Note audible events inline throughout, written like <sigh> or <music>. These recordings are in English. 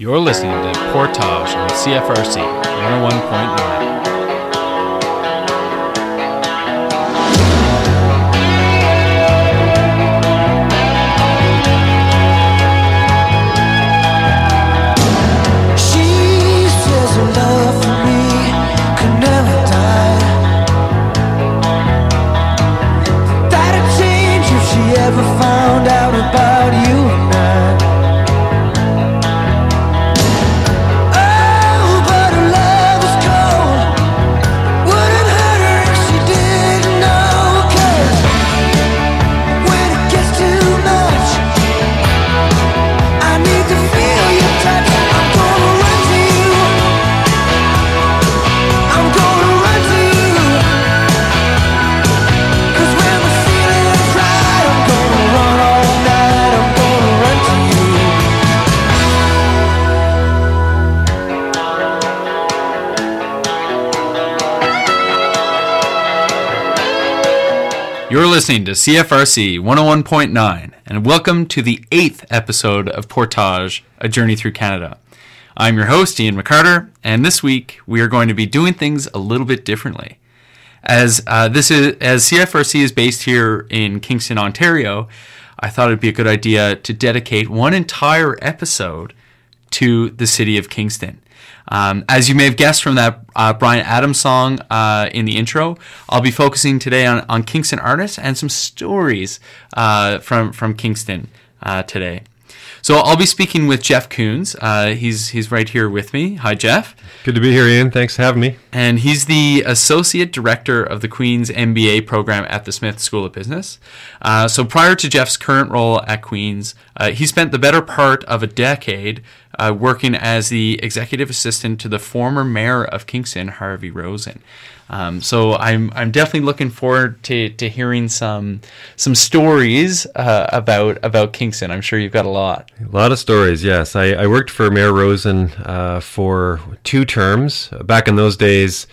You're listening to Portage on CFRC 101.9. listening to CFRC 101.9, and welcome to the eighth episode of Portage, A Journey Through Canada. I'm your host, Ian McCarter, and this week we are going to be doing things a little bit differently. As uh, this is as CFRC is based here in Kingston, Ontario, I thought it'd be a good idea to dedicate one entire episode to the city of Kingston. Um, as you may have guessed from that uh, Bryan Adams song uh, in the intro, I'll be focusing today on, on Kingston artists and some stories uh, from from Kingston uh, today. So I'll be speaking with Jeff Coons. Uh, he's he's right here with me. Hi, Jeff. Good to be here, Ian. Thanks for having me. And he's the associate director of the Queen's MBA program at the Smith School of Business. Uh, so prior to Jeff's current role at Queen's, uh, he spent the better part of a decade uh, working as the executive assistant to the former mayor of Kingston, Harvey Rosen. Um, so I'm I'm definitely looking forward to, to hearing some some stories uh, about about Kingston. I'm sure you've got a lot. A lot of stories, yes. I, I worked for Mayor Rosen uh, for two terms. Back in those days,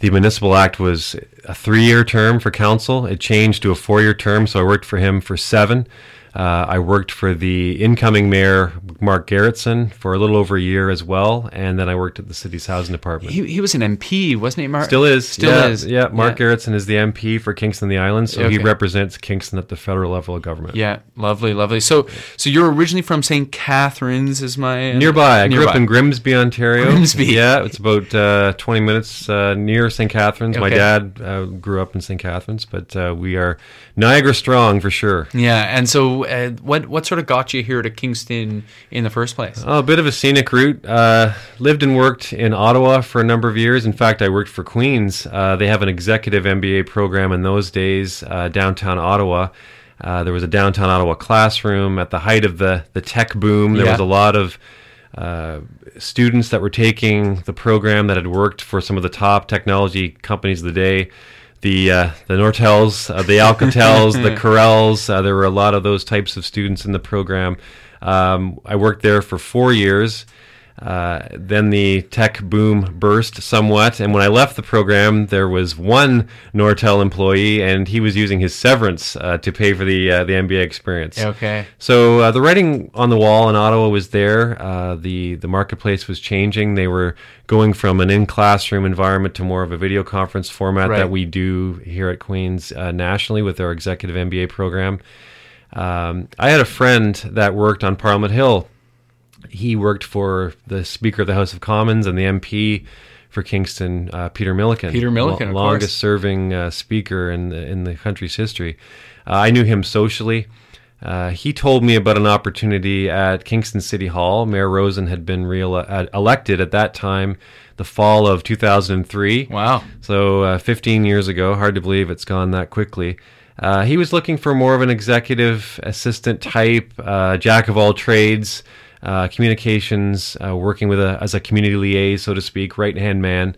the Municipal Act was a three year term for council. It changed to a four year term, so I worked for him for seven. Uh, I worked for the incoming mayor, Mark Gerretsen, for a little over a year as well, and then I worked at the city's housing department. He, he was an MP, wasn't he? Mark? Still is. Still yeah, is. Yeah, Mark Gerretsen is the MP for Kingston the Islands, so he represents Kingston at the federal level of government. Yeah, lovely, lovely. So, so you're originally from St. Catharines, is my Nearby. I grew up Nearby. in Grimsby, Ontario. Grimsby. Yeah, it's about uh, 20 minutes uh, near St. Catharines. My dad uh, grew up in St. Catharines, but uh, we are Niagara strong for sure. Yeah, and so uh, what what sort of got you here to Kingston in the first place? Oh, a bit of a scenic route. Uh, lived and worked in Ottawa for a number of years. In fact, I worked for Queens. Uh, they have an executive MBA program in those days, uh, downtown Ottawa. Uh, there was a downtown Ottawa classroom at the height of the, the tech boom. There Yeah. was a lot of uh, students that were taking the program that had worked for some of the top technology companies of the day. The uh, the Nortels, uh, the Alcatels, the <laughs> Corels. Uh, there were a lot of those types of students in the program. Um, I worked there for four years. Uh, then the tech boom burst somewhat, and when I left the program, there was one Nortel employee, and he was using his severance uh, to pay for the uh, the MBA experience. Okay. So uh, the writing on the wall in Ottawa was there. Uh, the the marketplace was changing. They were going from an in classroom environment to more of a video conference format Right. that we do here at Queens uh, nationally with our executive MBA program. Um, I had a friend that worked on Parliament Hill. He worked for the Speaker of the House of Commons and the MP for Kingston, uh, Peter Milliken. Peter Milliken, of course. longest serving uh, speaker in the, in the country's history. Uh, I knew him socially. Uh, he told me about an opportunity at Kingston City Hall. Mayor Rosen had been reele- uh, elected at that time, the fall of 2003. Wow. So uh, 15 years ago, hard to believe it's gone that quickly. Uh, he was looking for more of an executive assistant type, uh, jack of all trades, uh, communications, uh, working with a as a community liaison, so to speak, right hand man.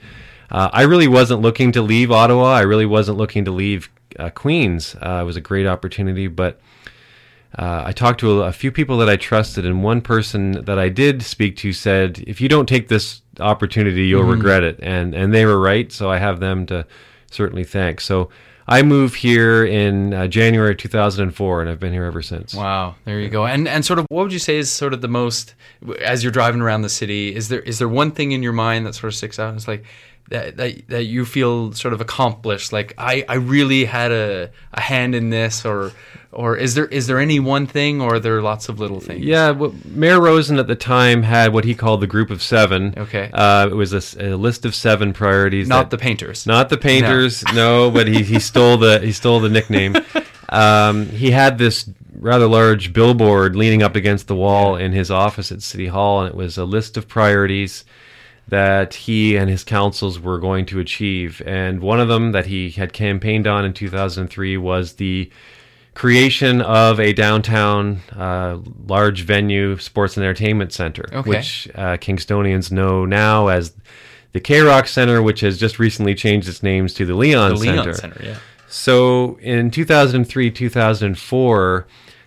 Uh, I really wasn't looking to leave Ottawa. I really wasn't looking to leave uh, Queens. Uh, it was a great opportunity, but uh, I talked to a, a few people that I trusted, and one person that I did speak to said, "If you don't take this opportunity, you'll regret it." And and they were right. So I have them to certainly thank. So I moved here in uh, January 2004, and I've been here ever since. Wow, there you go. And and sort of what would you say is sort of the most as you're driving around the city? Is there is there one thing in your mind that sort of sticks out? It's like that that, that you feel sort of accomplished. Like I, I really had a, a hand in this, or or is there is there any one thing, or are there lots of little things? Yeah, well, Mayor Rosen at the time had what he called the Group of Seven. Okay. Uh, it was a list of seven priorities. not that- the painters. Not the painters, <laughs> no, but he, he stole the he stole the nickname. Um, he had this rather large billboard leaning up against the wall in his office at City Hall, and it was a list of priorities that he and his councils were going to achieve. And one of them that he had campaigned on in 2003 was the creation of a downtown uh, large venue sports and entertainment center, Okay. which uh, Kingstonians know now as the K Rock Center, which has just recently changed its names to the Leon the Center. Center. Yeah. So in 2003, 2004,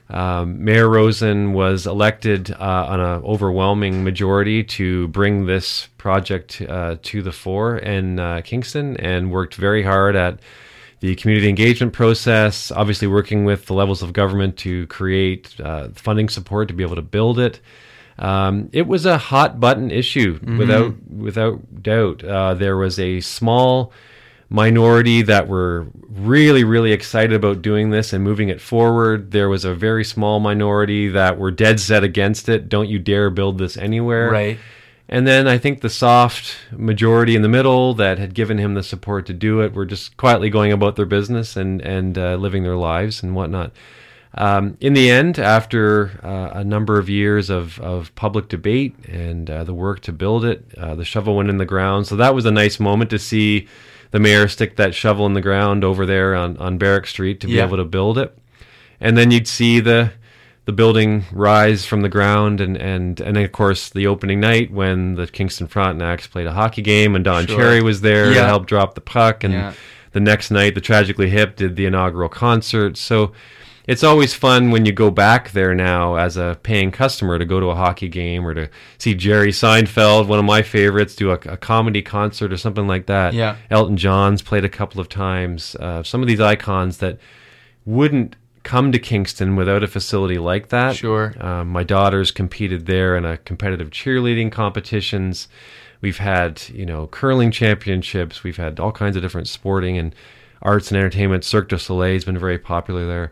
um, Mayor Rosen was elected uh, on an overwhelming majority to bring this project uh, to the fore in uh, Kingston and worked very hard at the community engagement process, obviously working with the levels of government to create uh, funding support to be able to build it. Um, it was a hot button issue without without doubt. Uh, there was a small minority that were really really excited about doing this and moving it forward. There was a very small minority that were dead set against it. Don't you dare build this anywhere. Right. And then I think the soft majority in the middle that had given him the support to do it were just quietly going about their business and and uh, living their lives and whatnot. Um, in the end, after uh, a number of years of, of public debate and uh, the work to build it, uh, the shovel went in the ground. So that was a nice moment to see the mayor stick that shovel in the ground over there on, on Barrack Street to be Yeah. able to build it. And then you'd see the the building rise from the ground and and and of course the opening night when the Kingston Frontenacs played a hockey game and Don Sure. Cherry was there Yeah. to help drop the puck and Yeah. the next night the Tragically Hip did the inaugural concert so it's always fun when you go back there now as a paying customer to go to a hockey game or to see Jerry Seinfeld, one of my favorites, do a, a comedy concert or something like that. Yeah. Elton John's played a couple of times. Uh, some of these icons that wouldn't come to Kingston without a facility like that. Sure. Um, my daughters competed there in a competitive cheerleading competitions. We've had, you know, curling championships. We've had all kinds of different sporting and arts and entertainment. Cirque du Soleil has been very popular there.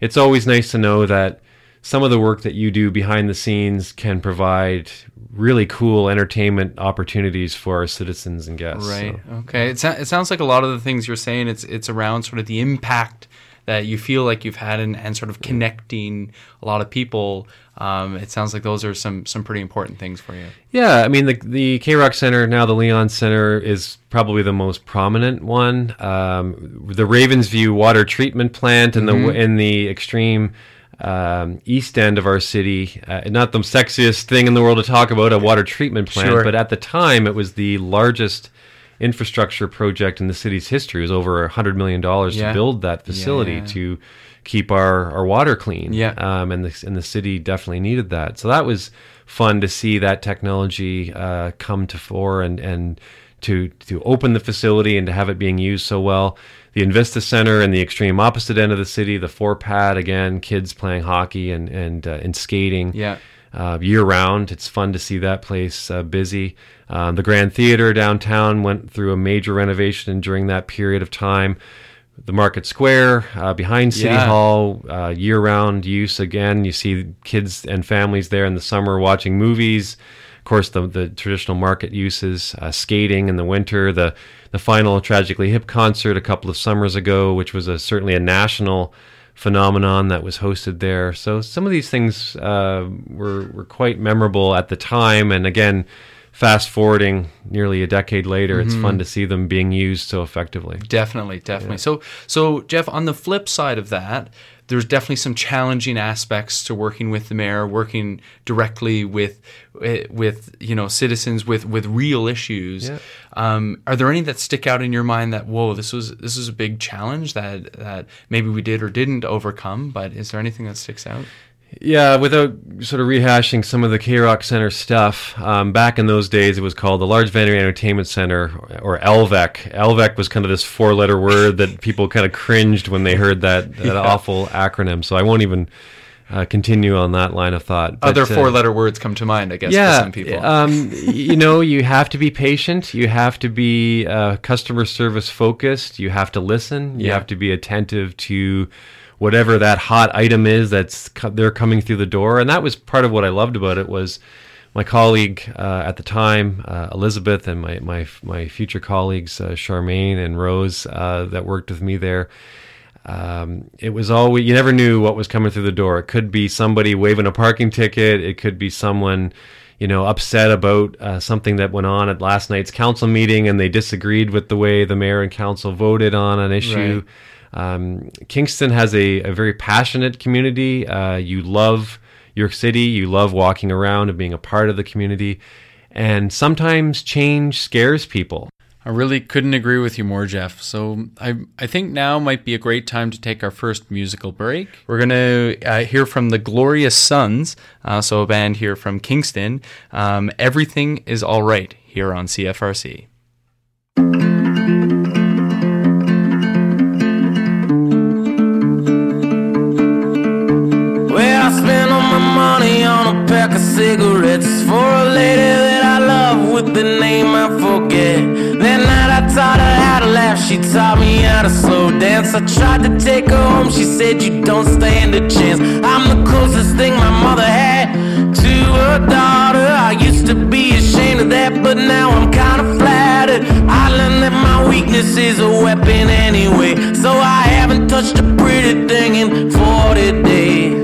It's always nice to know that some of the work that you do behind the scenes can provide really cool entertainment opportunities for our citizens and guests. Right. So, Okay. It, so- it sounds like a lot of the things you're saying. It's it's around sort of the impact that you feel like you've had and, and sort of connecting a lot of people. Um, it sounds like those are some some pretty important things for you. Yeah, I mean the the K Rock Center now the Leon Center is probably the most prominent one. Um, the Ravensview water treatment plant in the in the extreme um, east end of our city, uh, not the sexiest thing in the world to talk about a water treatment plant, Sure. but at the time it was the largest infrastructure project in the city's history. It was over a hundred million dollars Yeah. to build that facility Yeah. to keep our, our water clean. Yeah. Um, and the and the city definitely needed that. So that was fun to see that technology uh, come to fore and and to to open the facility and to have it being used so well. The Invista Center and the extreme opposite end of the city, the four pad again, kids playing hockey and and uh, and skating Yeah. Uh, year round. It's fun to see that place uh, busy. Um, the Grand Theater downtown went through a major renovation during that period of time. The Market Square uh, behind City Yeah. Hall, uh, year round use again. You see kids and families there in the summer watching movies. Of course, the, the traditional market uses, uh, skating in the winter, the, the final Tragically Hip concert a couple of summers ago, which was a, certainly a national phenomenon that was hosted there. So some of these things uh, were were quite memorable at the time, and again, fast forwarding nearly a decade later, it's fun to see them being used so effectively. Definitely, definitely. So, so Jeff, on the flip side of that, there's definitely some challenging aspects to working with the mayor, working directly with eh, with you know citizens with with real issues. Yeah. Um, are there any that stick out in your mind that whoa, this was this was a big challenge that that maybe we did or didn't overcome? But is there anything that sticks out? Yeah, without sort of rehashing some of the K Rock Center stuff, um, back in those days it was called the Large Venue Entertainment Center, or LVEC. LVEC was kind of this four letter word that people kind of cringed when they heard that, <laughs> that awful acronym. So I won't even uh, continue on that line of thought. But, Other uh, four letter words come to mind, I guess, yeah, for some people. Um, you know, you have to be patient. You have to be uh, customer service focused. You have to listen. You Yeah. have to be attentive to whatever that hot item is that's co- they're coming through the door. And that was part of what I loved about it was my colleague uh, at the time, uh, Elizabeth, and my my my future colleagues, uh, Charmaine and Rose, uh, that worked with me there um, it was always you never knew what was coming through the door. It could be somebody waving a parking ticket. It could be someone, you know, upset about uh, something that went on at last night's council meeting, and they disagreed with the way the mayor and council voted on an issue. Um, Kingston has a, a very passionate community. Uh, you love your city. You love walking around and being a part of the community. And sometimes change scares people. I really couldn't agree with you more, Jeff. So I I think now might be a great time to take our first musical break. We're gonna uh, hear from the Glorious Sons, uh, so a band here from Kingston. Um, Everything is all right here on CFRC. With the name I forget. That night I taught her how to laugh, she taught me how to slow dance. I tried to take her home, she said you don't stand a chance. I'm the closest thing my mother had to her daughter. I used to be ashamed of that, but now I'm kinda flattered. I learned that my weakness is a weapon anyway, so I haven't touched a pretty thing in 40 days.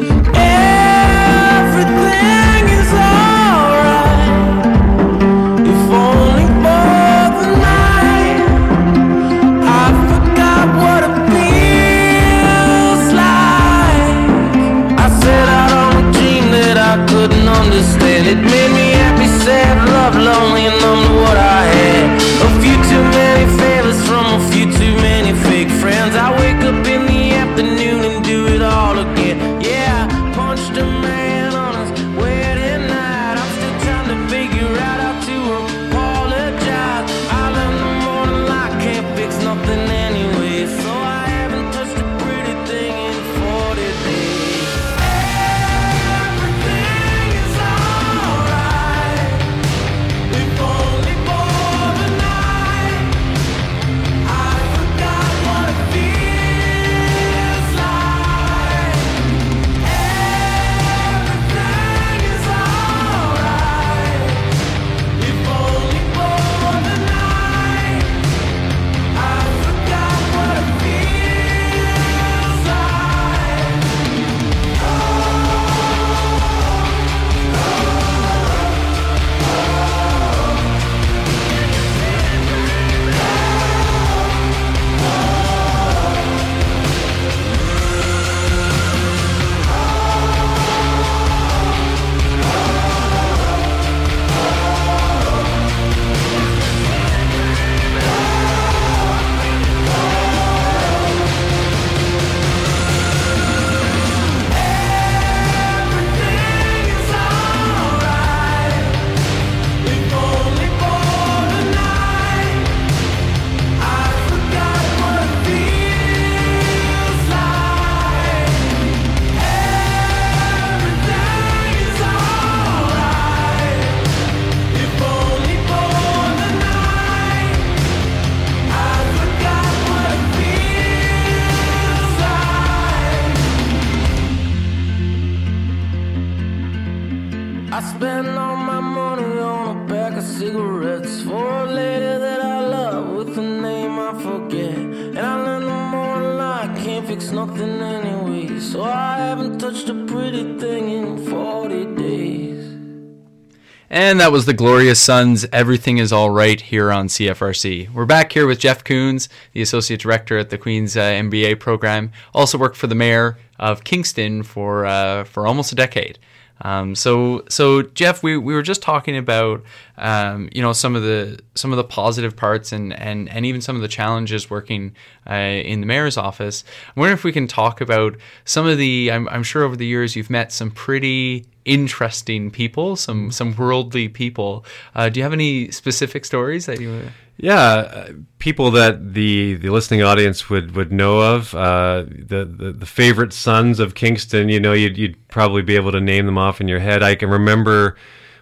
And that was the Glorious Sons. Everything is all right here on CFRC. We're back here with Jeff Coons, the associate director at the Queen's uh, MBA program. Also worked for the mayor of Kingston for uh, for almost a decade. Um, so, so Jeff, we, we were just talking about um, you know some of the some of the positive parts and and, and even some of the challenges working uh, in the mayor's office. I'm wondering if we can talk about some of the. I'm, I'm sure over the years you've met some pretty interesting people, some some worldly people. Uh, do you have any specific stories that you? Yeah, uh, people that the the listening audience would would know of. Uh, the, the the favorite sons of Kingston. You know, you'd you'd probably be able to name them off in your head. I can remember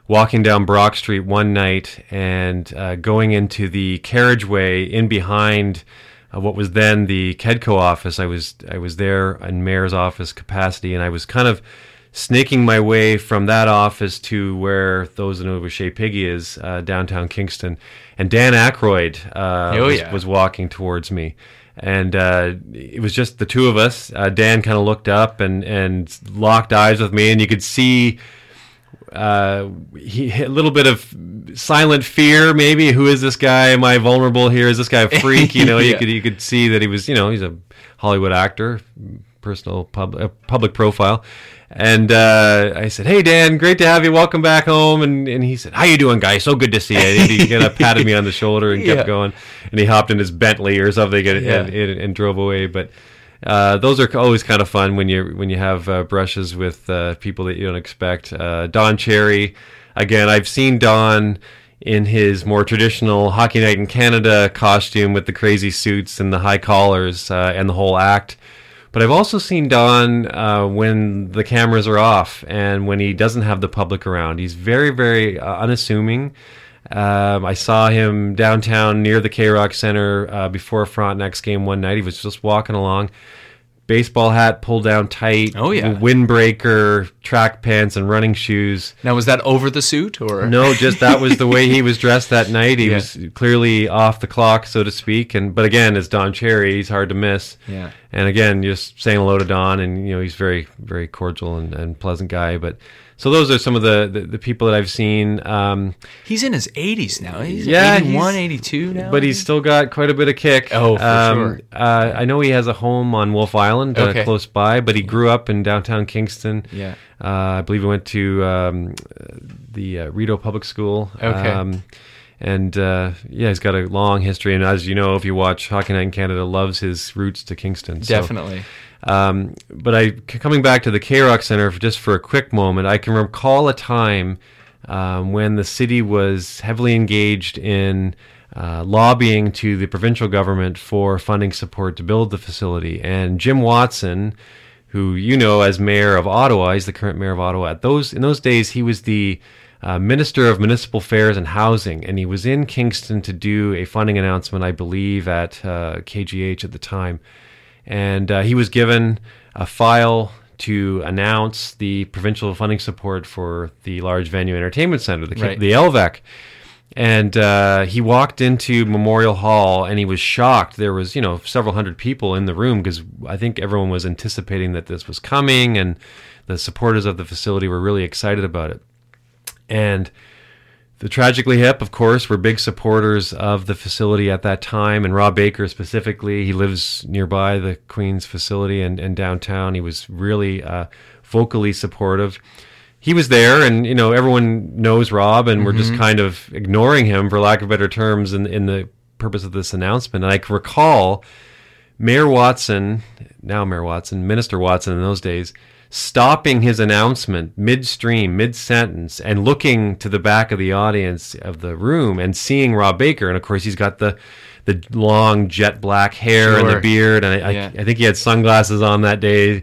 walking down Brock Street one night and uh, going into the carriageway in behind uh, what was then the Kedco office. I was I was there in mayor's office capacity, and I was kind of snaking my way from that office to where those know Chez Piggy is, uh, downtown Kingston. And Dan Aykroyd uh, Oh, was, yeah. was walking towards me. And uh, it was just the two of us. Uh, Dan kind of looked up and, and locked eyes with me, and you could see uh, he a little bit of silent fear, maybe. Who is this guy? Am I vulnerable here? Is this guy a freak? You <laughs> know, you could you could see that he was, you know, he's a Hollywood actor, personal pub, uh, public profile. And uh, I said, "Hey Dan, great to have you. Welcome back home." And, and he said, "How you doing, guy? So good to see you." And he kind of patted me on the shoulder and <laughs> kept Yeah. going. And he hopped in his Bentley or something and, Yeah. and, and, and drove away. But uh, those are always kind of fun when you when you have uh, brushes with uh, people that you don't expect. Uh, Don Cherry, again, I've seen Don in his more traditional Hockey Night in Canada costume with the crazy suits and the high collars uh, and the whole act. But I've also seen Don uh, when the cameras are off and when he doesn't have the public around. He's very, very uh, unassuming. Um, I saw him downtown near the K Rock Center uh, before Frontenac's game one night. He was just walking along, baseball hat pulled down tight, Oh, yeah. windbreaker, track pants, and running shoes. Now, was that over the suit or No, just that was the way he was dressed that night. He <laughs> Yeah. was clearly off the clock, so to speak. And but again, as Don Cherry, he's hard to miss. Yeah. And again, just saying hello to Don, and you know he's very very cordial and, and pleasant guy. But so those are some of the the, the people that I've seen. Um, He's in his 80s now. He's Yeah, 81, he's- 82 now. but he's still got quite a bit of kick. Oh, for sure. Uh, I know he has a home on Wolfe Island, uh, Okay. close by, but he grew up in downtown Kingston. Yeah. Uh, I believe he went to um, the uh, Rideau Public School. Okay. Um, and uh, yeah, he's got a long history. And as you know, if you watch Hockey Night in Canada, loves his roots to Kingston. So, Definitely. Um, but I coming back to the K Rock Center for just for a quick moment, I can recall a time um, when the city was heavily engaged in uh, lobbying to the provincial government for funding support to build the facility, and Jim Watson, who you know as mayor of Ottawa, he's the current mayor of Ottawa. At those in those days, he was the uh, Minister of Municipal Affairs and Housing, and he was in Kingston to do a funding announcement, I believe, at uh, KGH at the time and uh, he was given a file to announce the provincial funding support for the large venue entertainment center, the, Right. the LVEC. And uh, he walked into Memorial Hall and he was shocked. There was, you know, several hundred people in the room because I think everyone was anticipating that this was coming, and the supporters of the facility were really excited about it. And the Tragically Hip, of course, were big supporters of the facility at that time, and Rob Baker specifically. He lives nearby the Queen's facility and, and downtown. He was really uh, vocally supportive. He was there, and you know everyone knows Rob, and we're just kind of ignoring him, for lack of better terms, in in the purpose of this announcement. And I recall Mayor Watson, now Mayor Watson, Minister Watson in those days, stopping his announcement midstream, mid sentence, and looking to the back of the audience of the room and seeing Rob Baker. And of course, he's got the the long jet black hair and the beard, and I, Yeah. I, I think he had sunglasses on that day.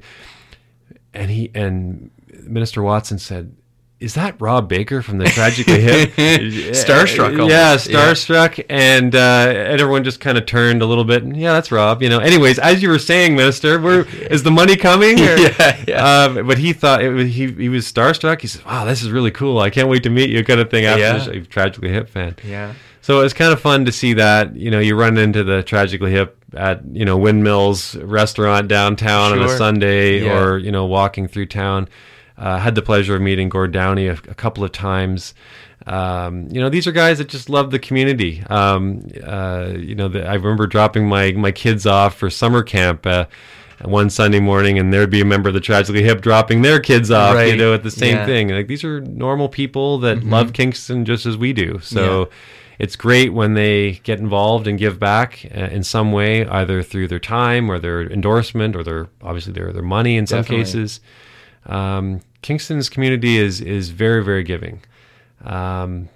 And he and Minister Watson said. Is that Rob Baker from the Tragically Hip? <laughs> Starstruck almost. Yeah, Yeah. starstruck, and uh, and everyone just kind of turned a little bit. And, yeah, that's Rob. You know. Anyways, as you were saying, Minister, <laughs> is the money coming? Or- <laughs> Yeah, yeah. Um, but he thought was, he he was starstruck. He said, "Wow, this is really cool. I can't wait to meet you," kind of thing. After Yeah. the show. He's a tragically hip fan. Yeah. So it was kind of fun to see that. You know, you run into the tragically hip at you know Windmills restaurant downtown on a Sunday, Yeah. or you know walking through town. Uh, had the pleasure of meeting Gord Downie a, a couple of times. Um, you know, these are guys that just love the community. Um, uh, you know, the, I remember dropping my my kids off for summer camp. Uh, one Sunday morning, and there'd be a member of the Tragically Hip dropping their kids off, you know, at the same Yeah. Mm-hmm. thing. Like these are normal people that love Kingston just as we do. So. Yeah. It's great when they get involved and give back uh, in some way, either through their time or their endorsement or their obviously their their money in some Definitely. cases. Um, Kingston's community is is very very giving. Um,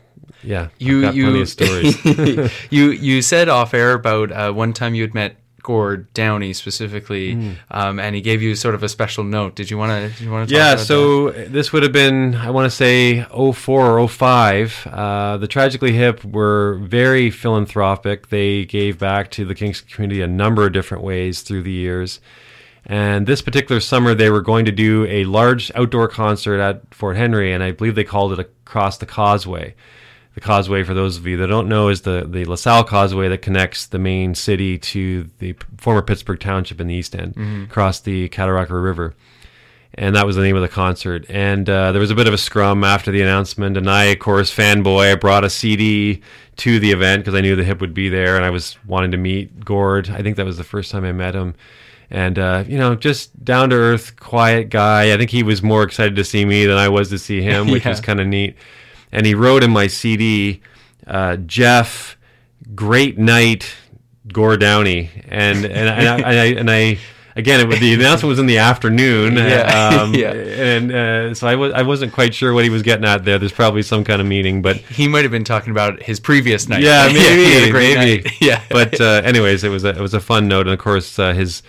yeah, You you plenty of stories. <laughs> you you said off air about uh, one time you had met Gord Downie specifically, Hmm. um, and he gave you sort of a special note. Did you want to? You want to? yeah, so this would have been, I want to say, 04 or 05. Uh, the Tragically Hip were very philanthropic. They gave back to the Kingston community a number of different ways through the years. And this particular summer, they were going to do a large outdoor concert at Fort Henry, and I believe they called it Across the Causeway. The causeway, for those of you that don't know, is the, the LaSalle Causeway that connects the main city to the former Pittsburgh Township in the east end, across the Cataraqui River and that was the name of the concert. And uh, there was a bit of a scrum after the announcement, and I, of course, fanboy, I brought a CD to the event because I knew the hip would be there, and I was wanting to meet Gord. I think that was the first time I met him. And uh, you know, just down to earth, quiet guy. I think he was more excited to see me than I was to see him, <laughs> which Yeah. was kind of neat. And he wrote in my CD, uh, Jeff, great night, Gord Downie, and and, and, I, and I and I again it was, the announcement was in the afternoon, <laughs> Yeah. <laughs> um, Yeah. and uh, so I was I wasn't quite sure what he was getting at there. There's probably some kind of meaning, but he might have been talking about his previous night. yeah, maybe, great maybe. Yeah, But uh, anyways, it was a, it was a fun note, and of course uh, his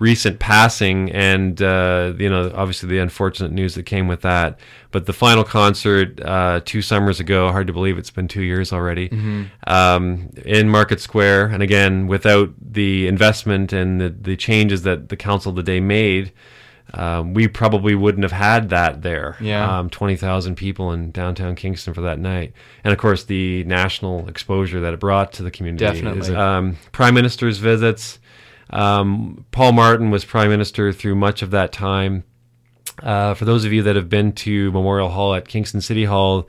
recent passing, and uh, you know obviously the unfortunate news that came with that. But the final concert uh, two summers ago, hard to believe it's been two years already, Mm-hmm. um, in Market Square, and again without the investment and the, the changes that the council of the day made. Um, we probably wouldn't have had that there. Yeah. Um, 20,000 people in downtown Kingston for that night. And of course, the national exposure that it brought to the community. Definitely. is- um, Prime Minister's visits. Um, Paul Martin was Prime Minister through much of that time. Uh, for those of you that have been to Memorial Hall at Kingston City Hall,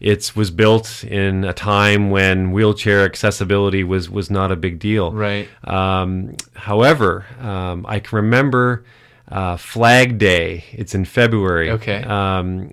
it was built in a time when wheelchair accessibility was, was not a big deal. Right. Um, however, um, I can remember uh, Flag Day. It's in February. Okay. Um,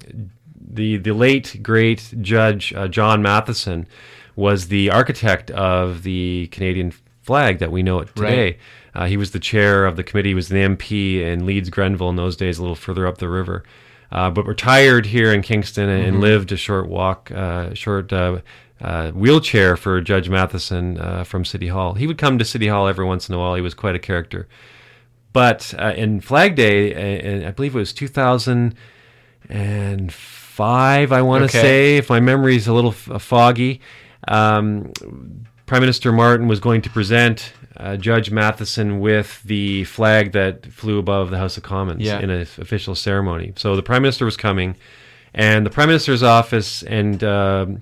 the the late great Judge uh, John Matheson was the architect of the Canadian flag that we know it today. Uh, he was the chair of the committee. He was the MP in Leeds Grenville in those days, a little further up the river. Uh, but retired here in Kingston and, and lived a short walk, uh, short uh, uh, wheelchair for Judge Matheson uh, from City Hall. He would come to City Hall every once in a while. He was quite a character. But uh, in Flag Day, uh, I believe it was 2005, I want to Okay. say, if my memory is a little f- foggy, um, Prime Minister Martin was going to present uh, Judge Matheson with the flag that flew above the House of Commons Yeah. in an official ceremony. So the Prime Minister was coming, and the Prime Minister's office and um,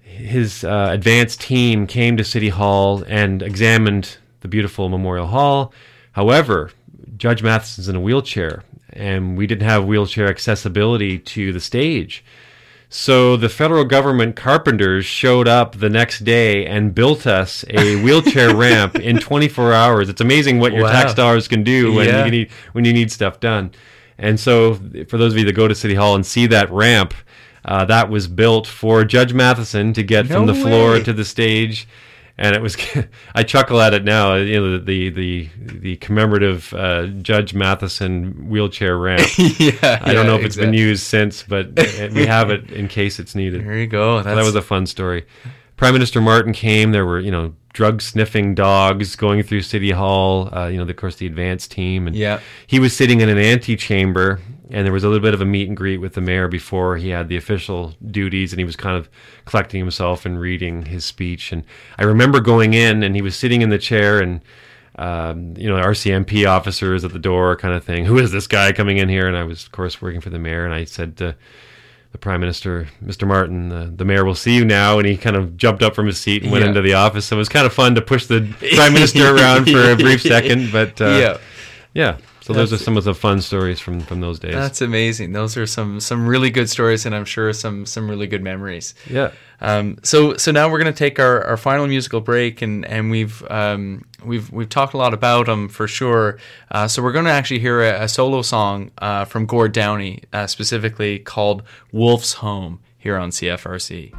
his uh, advanced team came to City Hall and examined the beautiful Memorial Hall. However, Judge Matheson's in a wheelchair, and we didn't have wheelchair accessibility to the stage. So the federal government carpenters showed up the next day and built us a wheelchair <laughs> ramp in 24 hours. It's amazing what your Wow. tax dollars can do when Yeah. you need when you need stuff done. And so, for those of you that go to City Hall and see that ramp, uh, that was built for Judge Matheson to get from No the floor way. to the stage. And it was, <laughs> I chuckle at it now. You know, the the the commemorative uh, Judge Matheson wheelchair ramp. <laughs> yeah, I don't yeah, know if it's been used since, but <laughs> we have it in case it's needed. There you go. So that was a fun story. Prime Minister Martin came. There were, you know, drug sniffing dogs going through City Hall. Uh, you know, of course, the advance team, and Yeah. he was sitting in an antechamber, and there was a little bit of a meet and greet with the mayor before he had the official duties, and he was kind of collecting himself and reading his speech. And I remember going in, and he was sitting in the chair, and um, you know, RCMP officers at the door, kind of thing. Who is this guy coming in here? And I was, of course, working for the mayor, and I said to the prime minister, Mr. Martin, the, the mayor will see you now. And he kind of jumped up from his seat and went Yeah. into the office. So it was kind of fun to push the <laughs> prime minister around for a brief second. But uh, yeah. yeah. So those are some of the fun stories from, from those days. That's amazing. Those are some some really good stories, and I'm sure some some really good memories. yeah. Um, so so now we're gonna take our, our final musical break, and and we've um, we've we've talked a lot about them for sure. Uh, so we're going to actually hear a, a solo song uh, from Gord Downie, uh, specifically called "Wolf's Home" here on CFRC.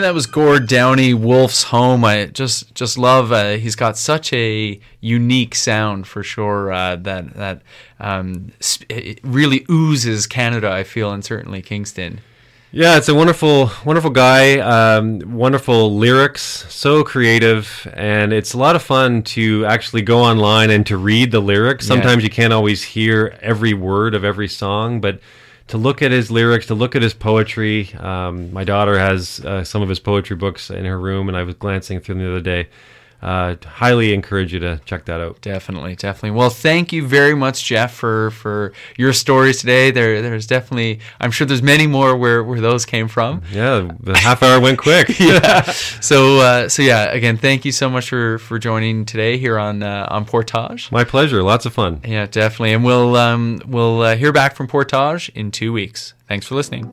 And that was Gord Downie, Wolf's Home. I just just love. Uh, he's got such a unique sound for sure. Uh, that that um, sp- it really oozes Canada. I feel, and certainly Kingston. Yeah, it's a wonderful, wonderful guy. Um, wonderful lyrics, so creative, and it's a lot of fun to actually go online and to read the lyrics. Yeah. Sometimes you can't always hear every word of every song, but to look at his lyrics, to look at his poetry. Um, my daughter has uh, some of his poetry books in her room, and I was glancing through them the other day. Uh, highly encourage you to check that out. Definitely, definitely. Well, thank you very much, Jeff, for for your stories today. There, there's definitely. I'm sure there's many more where where those came from. Yeah, the half hour went quick. <laughs> yeah. So uh, so yeah. Again, thank you so much for for joining today here on uh, on Portage. My pleasure. Lots of fun. Yeah, definitely. And we'll um, we'll uh, hear back from Portage in two weeks. Thanks for listening.